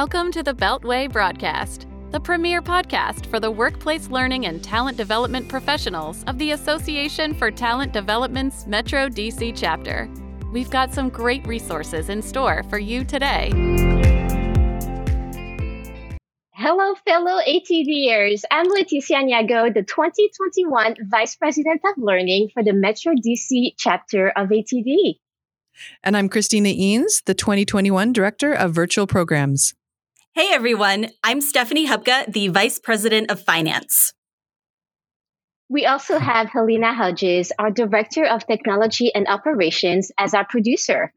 Welcome to the Beltway Broadcast, the premier podcast for the workplace learning and talent development professionals of the Association for Talent Development's Metro DC chapter. We've got some great resources in store for you today. Hello, fellow ATDers. I'm Leticia Niago, the 2021 Vice President of Learning for the Metro DC chapter of ATD. And I'm Christina Eanes, the 2021 Director of Virtual Programs. Hey everyone, I'm Stephanie Hupka, the Vice President of Finance. We also have Helena Hodges, our Director of Technology and Operations, as our producer.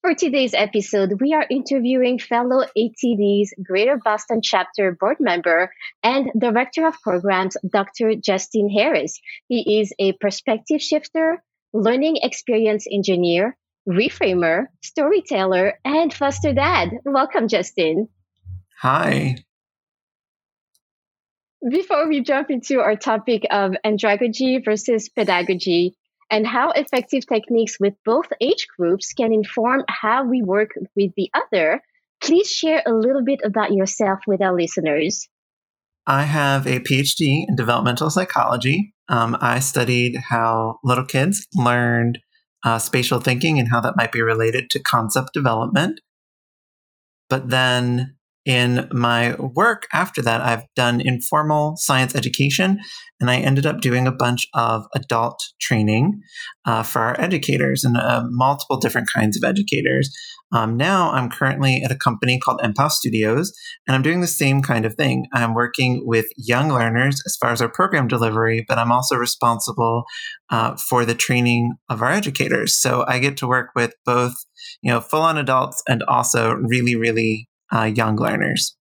For today's episode, we are interviewing fellow ATD's Greater Boston Chapter board member and Director of Programs, Dr. Justin Harris. He is a perspective shifter, learning experience engineer, reframer, storyteller, and foster dad. Welcome, Justin. Hi. Before we jump into our topic of andragogy versus pedagogy and how effective techniques with both age groups can inform how we work with the other, please share a little bit about yourself with our listeners. I have a PhD in developmental psychology. Um, I studied how little kids learned uh, spatial thinking and how that might be related to concept development. But then in my work after that, I've done informal science education, and I ended up doing a bunch of adult training uh, for our educators and uh, multiple different kinds of educators. Um, now I'm currently at a company called Empow Studios, and I'm doing the same kind of thing. I'm working with young learners as far as our program delivery, but I'm also responsible uh, for the training of our educators. So I get to work with both, you know, full-on adults and also really, really uh, young learners.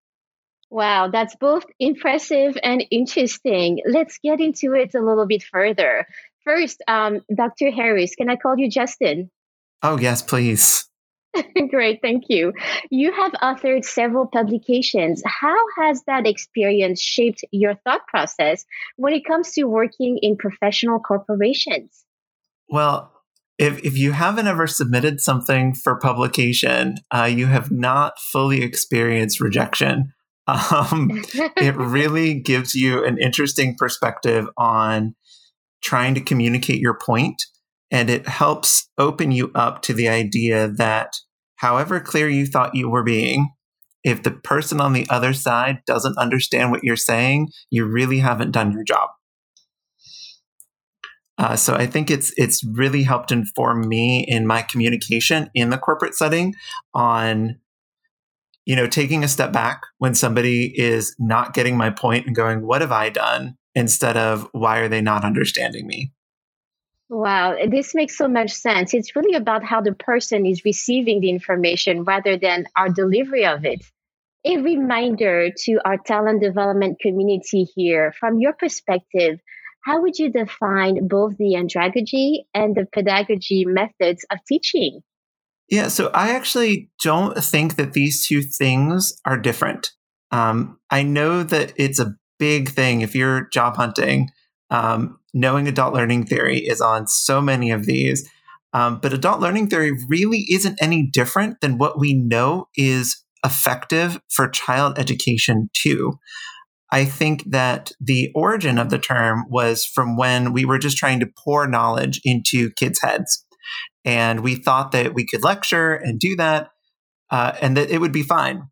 Wow, that's both impressive and interesting. Let's get into it a little bit further. First, um, Dr. Harris, can I call you Justin? Oh, yes, please. Great, thank you. You have authored several publications. How has that experience shaped your thought process when it comes to working in professional corporations? Well, if, if you haven't ever submitted something for publication, uh, you have not fully experienced rejection. Um, it really gives you an interesting perspective on trying to communicate your point, and it helps open you up to the idea that however clear you thought you were being, if the person on the other side doesn't understand what you're saying, you really haven't done your job. Uh, so I think it's it's really helped inform me in my communication in the corporate setting on you know taking a step back when somebody is not getting my point and going what have I done instead of why are they not understanding me. Wow, this makes so much sense. It's really about how the person is receiving the information rather than our delivery of it. A reminder to our talent development community here from your perspective, how would you define both the andragogy and the pedagogy methods of teaching? Yeah, so I actually don't think that these two things are different. Um, I know that it's a big thing if you're job hunting. Um, knowing adult learning theory is on so many of these. Um, but adult learning theory really isn't any different than what we know is effective for child education, too. I think that the origin of the term was from when we were just trying to pour knowledge into kids' heads. And we thought that we could lecture and do that uh, and that it would be fine.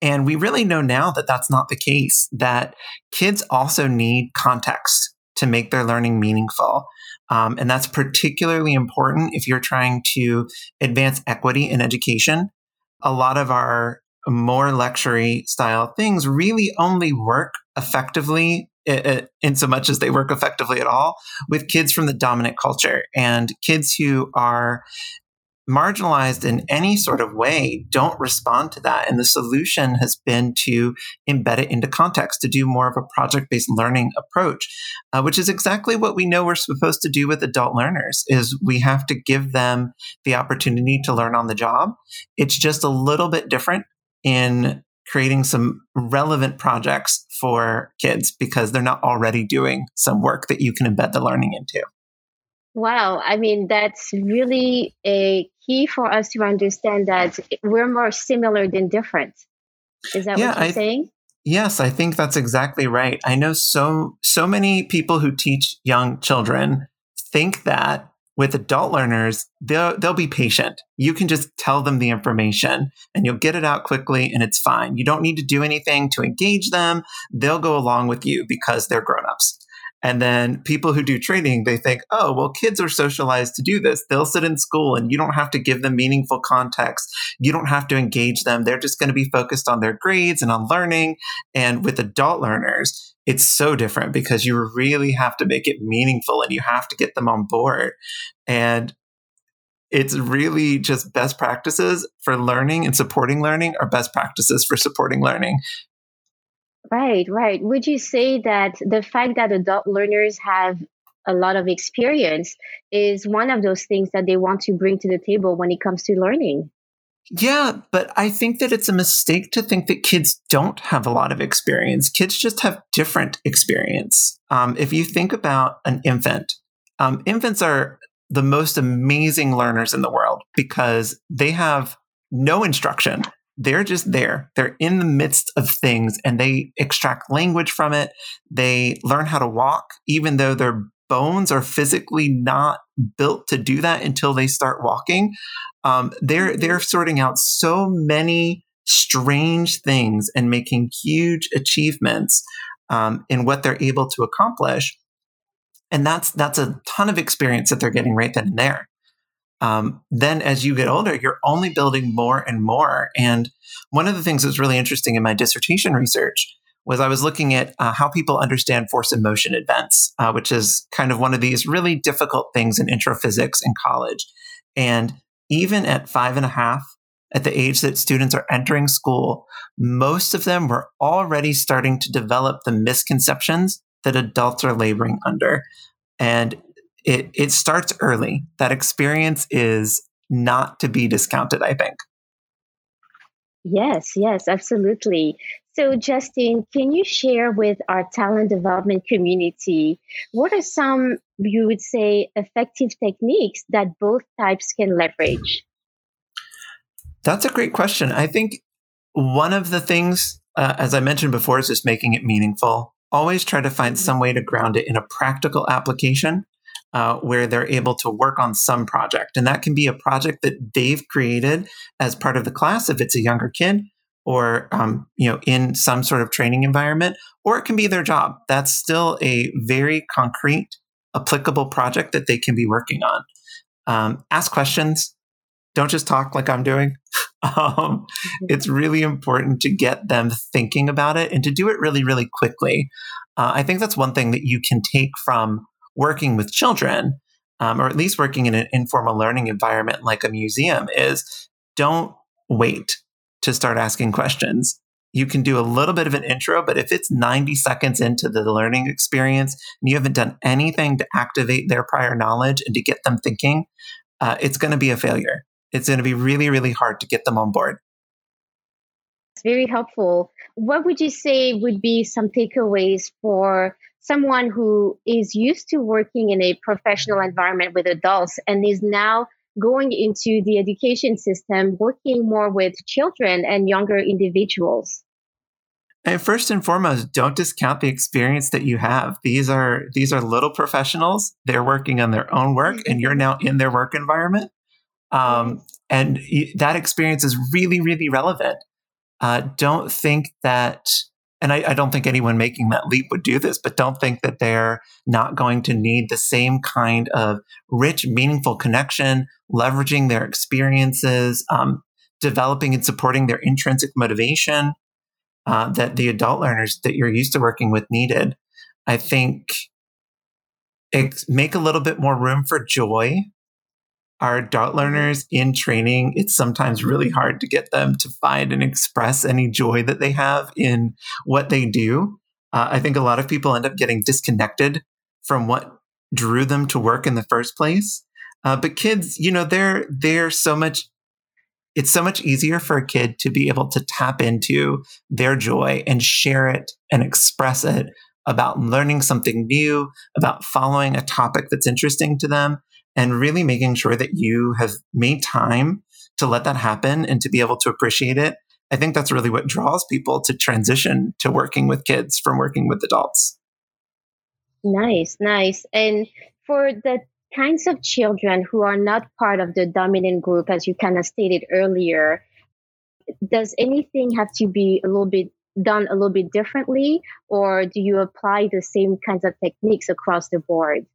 And we really know now that that's not the case, that kids also need context to make their learning meaningful. Um, and that's particularly important if you're trying to advance equity in education. A lot of our more luxury style things really only work effectively in so much as they work effectively at all with kids from the dominant culture. And kids who are marginalized in any sort of way don't respond to that. And the solution has been to embed it into context to do more of a project-based learning approach uh, which is exactly what we know we're supposed to do with adult learners is we have to give them the opportunity to learn on the job. It's just a little bit different in creating some relevant projects for kids because they're not already doing some work that you can embed the learning into. Wow. I mean, that's really a key for us to understand that we're more similar than different. Is that yeah, what you're I, saying? Yes, I think that's exactly right. I know so so many people who teach young children think that with adult learners, they'll they'll be patient. You can just tell them the information and you'll get it out quickly and it's fine. You don't need to do anything to engage them. They'll go along with you because they're grown-ups. And then people who do training, they think, oh, well, kids are socialized to do this. They'll sit in school and you don't have to give them meaningful context. You don't have to engage them. They're just going to be focused on their grades and on learning. And with adult learners, it's so different because you really have to make it meaningful and you have to get them on board. And it's really just best practices for learning and supporting learning are best practices for supporting learning. Right, right. Would you say that the fact that adult learners have a lot of experience is one of those things that they want to bring to the table when it comes to learning? Yeah, but I think that it's a mistake to think that kids don't have a lot of experience. Kids just have different experience. Um, if you think about an infant, um, infants are the most amazing learners in the world because they have no instruction they're just there. They're in the midst of things and they extract language from it. They learn how to walk, even though their bones are physically not built to do that until they start walking. Um, they're they're sorting out so many strange things and making huge achievements um, in what they're able to accomplish. And that's that's a ton of experience that they're getting right then and there um, then as you get older, you're only building more and more. And one of the things that was really interesting in my dissertation research was I was looking at uh, how people understand force and motion events, uh, which is kind of one of these really difficult things in intro physics in college. And even at five and a half, at the age that students are entering school, most of them were already starting to develop the misconceptions that adults are laboring under. And it it starts early. That experience is not to be discounted, I think. Yes, yes, absolutely. So, Justin, can you share with our talent development community what are some, you would say, effective techniques that both types can leverage? That's a great question. I think one of the things, uh, as I mentioned before, is just making it meaningful. Always try to find some way to ground it in a practical application uh, where they're able to work on some project. And that can be a project that they've created as part of the class if it's a younger kid or um, you know in some sort of training environment or it can be their job that's still a very concrete applicable project that they can be working on um, ask questions don't just talk like i'm doing um, mm-hmm. it's really important to get them thinking about it and to do it really really quickly uh, i think that's one thing that you can take from working with children, um, or at least working in an informal learning environment like a museum, is don't wait to start asking questions. You can do a little bit of an intro, but if it's 90 seconds into the learning experience and you haven't done anything to activate their prior knowledge and to get them thinking, uh, it's going to be a failure. It's going to be really, really hard to get them on board. It's very helpful. What would you say would be some takeaways for someone who is used to working in a professional environment with adults and is now going into the education system, working more with children and younger individuals? And first and foremost, don't discount the experience that you have. These are these are little professionals. They're working on their own work, and you're now in their work environment. Um, and that experience is really, really relevant. Uh, don't think that and I, I, don't think anyone making that leap would do this, but don't think that they're not going to need the same kind of rich, meaningful connection, leveraging their experiences, um, developing and supporting their intrinsic motivation uh, that the adult learners that you're used to working with needed. I think it, make a little bit more room for joy our adult learners in training, it's sometimes really hard to get them to find and express any joy that they have in what they do. Uh, I think a lot of people end up getting disconnected from what drew them to work in the first place. Uh, but kids, you know, they're they're so much. It's so much easier for a kid to be able to tap into their joy and share it and express it about learning something new, about following a topic that's interesting to them, and really making sure that you have made time to let that happen and to be able to appreciate it I think that's really what draws people to transition to working with kids from working with adults. Nice, nice. And for the kinds of children who are not part of the dominant group, as you kind of stated earlier, does anything have to be a little bit done a little bit differently, or do you apply the same kinds of techniques across the board?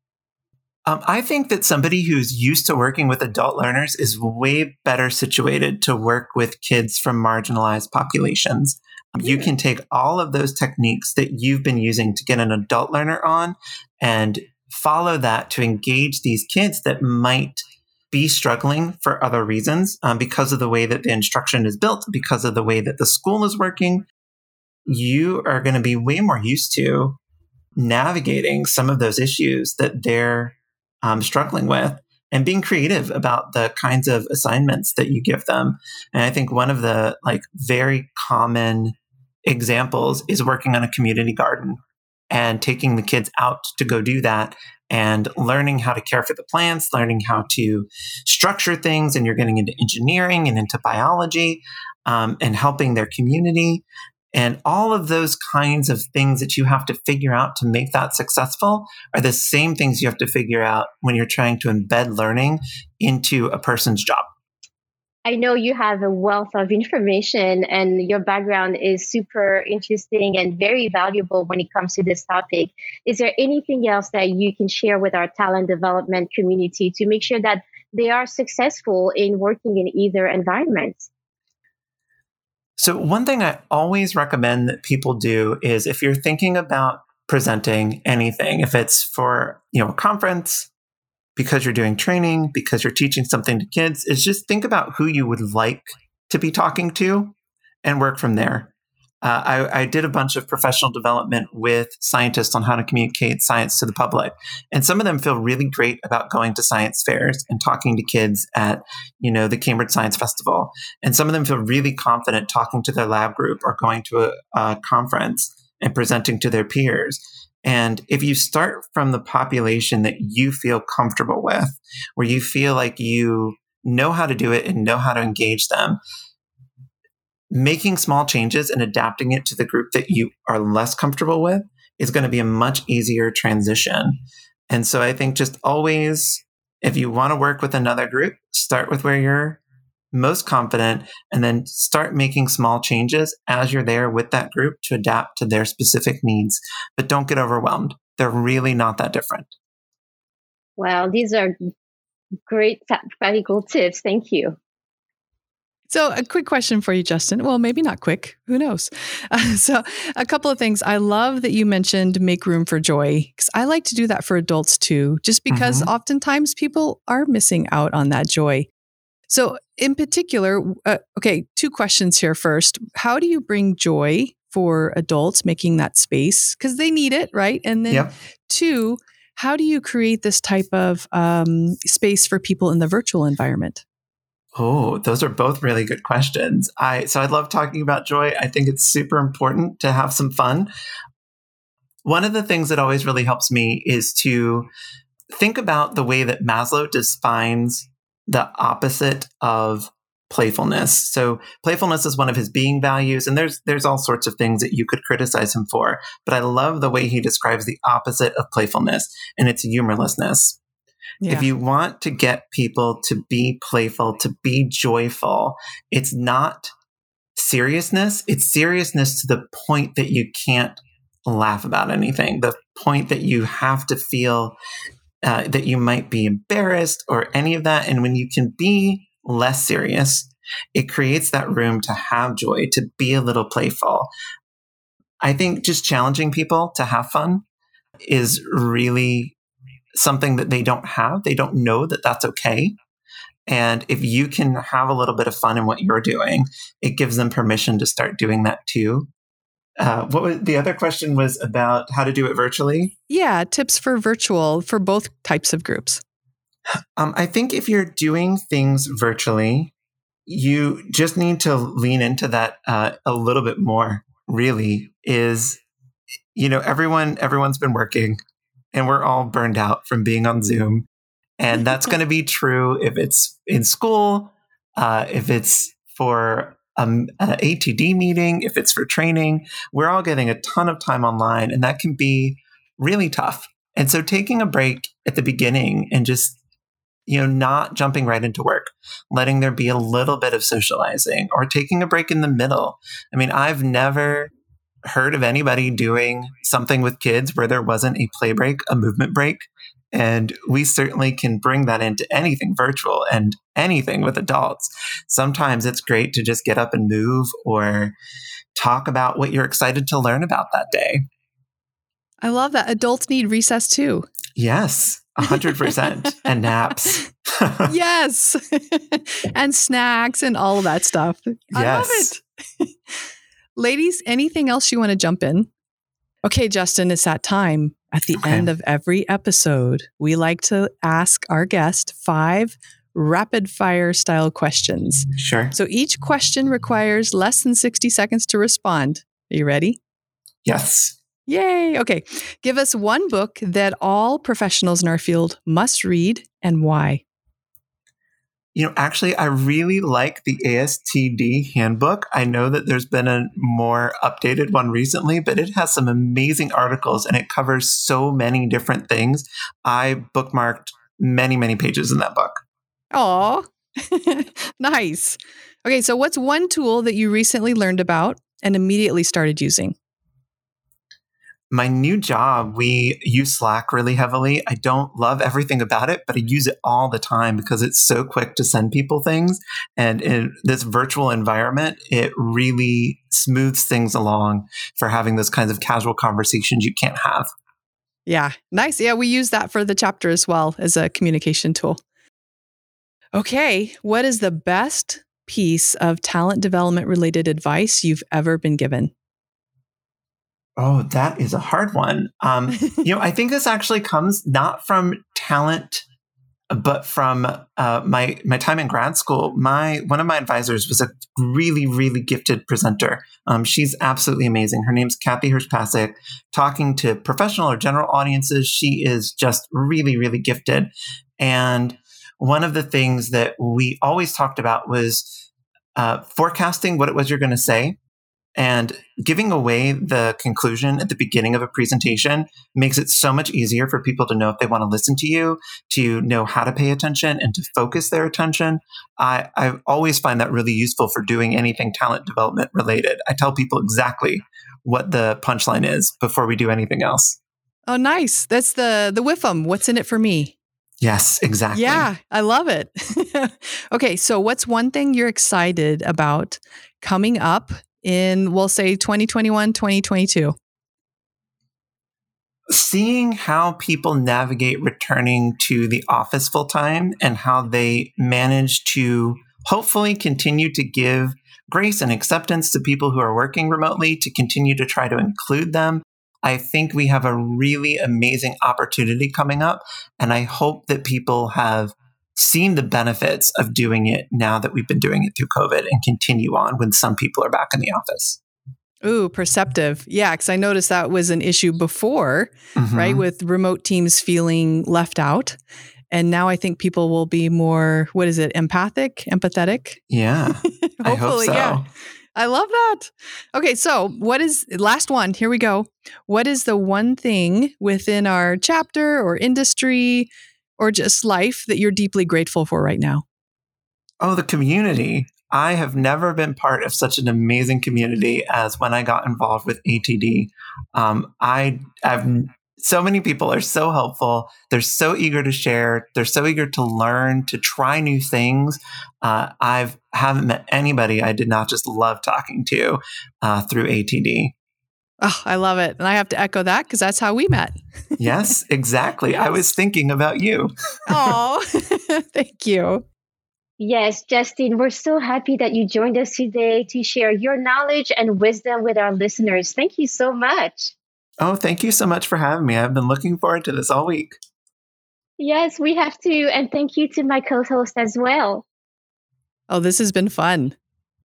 Um, I think that somebody who's used to working with adult learners is way better situated to work with kids from marginalized populations. Um, you can take all of those techniques that you've been using to get an adult learner on and follow that to engage these kids that might be struggling for other reasons um, because of the way that the instruction is built, because of the way that the school is working. You are going to be way more used to navigating some of those issues that they're um, struggling with and being creative about the kinds of assignments that you give them. And I think one of the like very common examples is working on a community garden and taking the kids out to go do that and learning how to care for the plants, learning how to structure things, and you're getting into engineering and into biology um, and helping their community. And all of those kinds of things that you have to figure out to make that successful are the same things you have to figure out when you're trying to embed learning into a person's job. I know you have a wealth of information and your background is super interesting and very valuable when it comes to this topic. Is there anything else that you can share with our talent development community to make sure that they are successful in working in either environment? So, one thing I always recommend that people do is if you're thinking about presenting anything, if it's for you know a conference, because you're doing training, because you're teaching something to kids, is just think about who you would like to be talking to and work from there. Uh, I, I, did a bunch of professional development with scientists on how to communicate science to the public, and some of them feel really great about going to science fairs and talking to kids at, you know, the Cambridge Science Festival, and some of them feel really confident talking to their lab group or going to a, a conference and presenting to their peers. And if you start from the population that you feel comfortable with, where you feel like you know how to do it and know how to engage them, making small changes and adapting it to the group that you are less comfortable with is going to be a much easier transition. And so I think just always, if you want to work with another group, start with where you're most confident and then start making small changes as you're there with that group to adapt to their specific needs. But don't get overwhelmed. They're really not that different. Wow, these are great practical tips. Thank you. So, a quick question for you, Justin. Well, maybe not quick. Who knows? Uh, so, a couple of things. I love that you mentioned make room for joy because I like to do that for adults too, just because mm-hmm. oftentimes people are missing out on that joy. So, in particular, uh, okay, two questions here first. How do you bring joy for adults making that space? Because they need it, right? And then yep. two, how do you create this type of um, space for people in the virtual environment? Oh, those are both really good questions. I so I love talking about joy. I think it's super important to have some fun. One of the things that always really helps me is to think about the way that Maslow defines the opposite of playfulness. So playfulness is one of his being values and there's there's all sorts of things that you could criticize him for, but I love the way he describes the opposite of playfulness and it's humorlessness. Yeah. If you want to get people to be playful, to be joyful, it's not seriousness, it's seriousness to the point that you can't laugh about anything, the point that you have to feel uh, that you might be embarrassed or any of that. And when you can be less serious, it creates that room to have joy, to be a little playful. I think just challenging people to have fun is really something that they don't have. They don't know that that's okay. And if you can have a little bit of fun in what you're doing, it gives them permission to start doing that too. Uh, what was the other question was about how to do it virtually? Yeah, tips for virtual for both types of groups. Um, I think if you're doing things virtually, you just need to lean into that uh, a little bit more. Really, is you know everyone everyone's been working, and we're all burned out from being on Zoom, and that's going to be true if it's in school, uh, if it's for um, a ATD meeting, if it's for training, we're all getting a ton of time online, and that can be really tough. And so taking a break at the beginning and just you know, not jumping right into work, letting there be a little bit of socializing or taking a break in the middle. I mean, I've never heard of anybody doing something with kids where there wasn't a play break, a movement break. And we certainly can bring that into anything virtual and anything with adults. Sometimes it's great to just get up and move or talk about what you're excited to learn about that day. I love that. Adults need recess too. Yes, 100%. and naps. yes. and snacks and all of that stuff. Yes. I love it. Ladies, anything else you want to jump in? Okay, Justin, it's that time. At the okay. end of every episode, we like to ask our guest five rapid fire style questions. Sure. So each question requires less than 60 seconds to respond. Are you ready? Yes. Yay. Okay. Give us one book that all professionals in our field must read and why. You know, actually, I really like the ASTD handbook. I know that there's been a more updated one recently, but it has some amazing articles and it covers so many different things. I bookmarked many, many pages in that book. Oh, nice. Okay, so what's one tool that you recently learned about and immediately started using? My new job, we use Slack really heavily. I don't love everything about it, but I use it all the time because it's so quick to send people things. And in this virtual environment, it really smooths things along for having those kinds of casual conversations you can't have. Yeah, nice. Yeah, we use that for the chapter as well as a communication tool. Okay, what is the best piece of talent development related advice you've ever been given? Oh, that is a hard one. Um, you know, I think this actually comes not from talent, but from uh, my my time in grad school. My one of my advisors was a really really gifted presenter. Um, she's absolutely amazing. Her name's Kathy Hirsh-Pasek. Talking to professional or general audiences, she is just really really gifted. And one of the things that we always talked about was uh, forecasting what it was you're going to say and giving away the conclusion at the beginning of a presentation makes it so much easier for people to know if they want to listen to you, to know how to pay attention and to focus their attention. I, I always find that really useful for doing anything talent development related. I tell people exactly what the punchline is before we do anything else. Oh, nice. That's the the WIFM. What's in it for me? Yes, exactly. Yeah, I love it. okay, so what's one thing you're excited about coming up in, we'll say 2021, 2022? Seeing how people navigate returning to the office full time and how they manage to hopefully continue to give grace and acceptance to people who are working remotely, to continue to try to include them. I think we have a really amazing opportunity coming up. And I hope that people have seen the benefits of doing it now that we've been doing it through COVID and continue on when some people are back in the office. Ooh, perceptive. Yeah, because I noticed that was an issue before, mm-hmm. right? With remote teams feeling left out. And now I think people will be more, what is it, empathic, empathetic? Yeah. I hope so. Yeah. I love that. Okay, so what is last one? Here we go. What is the one thing within our chapter or industry or just life that you're deeply grateful for right now? Oh, the community. I have never been part of such an amazing community as when I got involved with ATD. Um, I have so many people are so helpful. They're so eager to share. They're so eager to learn, to try new things. Uh, I've haven't met anybody I did not just love talking to uh, through ATD. Oh, I love it. And I have to echo that because that's how we met. yes, exactly. yes. I was thinking about you. oh, thank you. Yes, Justin, we're so happy that you joined us today to share your knowledge and wisdom with our listeners. Thank you so much. Oh, thank you so much for having me. I've been looking forward to this all week. Yes, we have to. And thank you to my co host as well. Oh, this has been fun.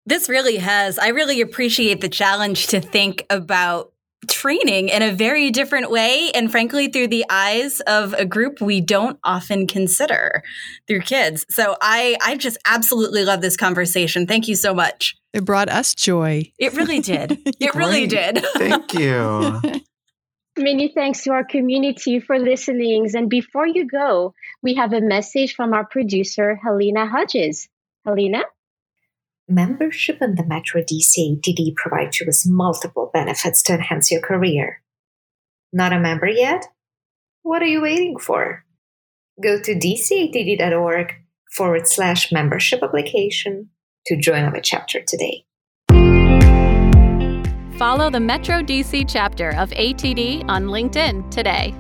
This really has. I really appreciate the challenge to think about training in a very different way and frankly through the eyes of a group we don't often consider through kids. So I I just absolutely love this conversation. Thank you so much. It brought us joy. It really did. It really did. Thank you. Many thanks to our community for listening. And before you go, we have a message from our producer, Helena Hodges. Helena? Membership in the Metro DC ATD provides you with multiple benefits to enhance your career. Not a member yet? What are you waiting for? Go to dcatd.org forward slash membership application to join our chapter today. Follow the Metro DC chapter of ATD on LinkedIn today.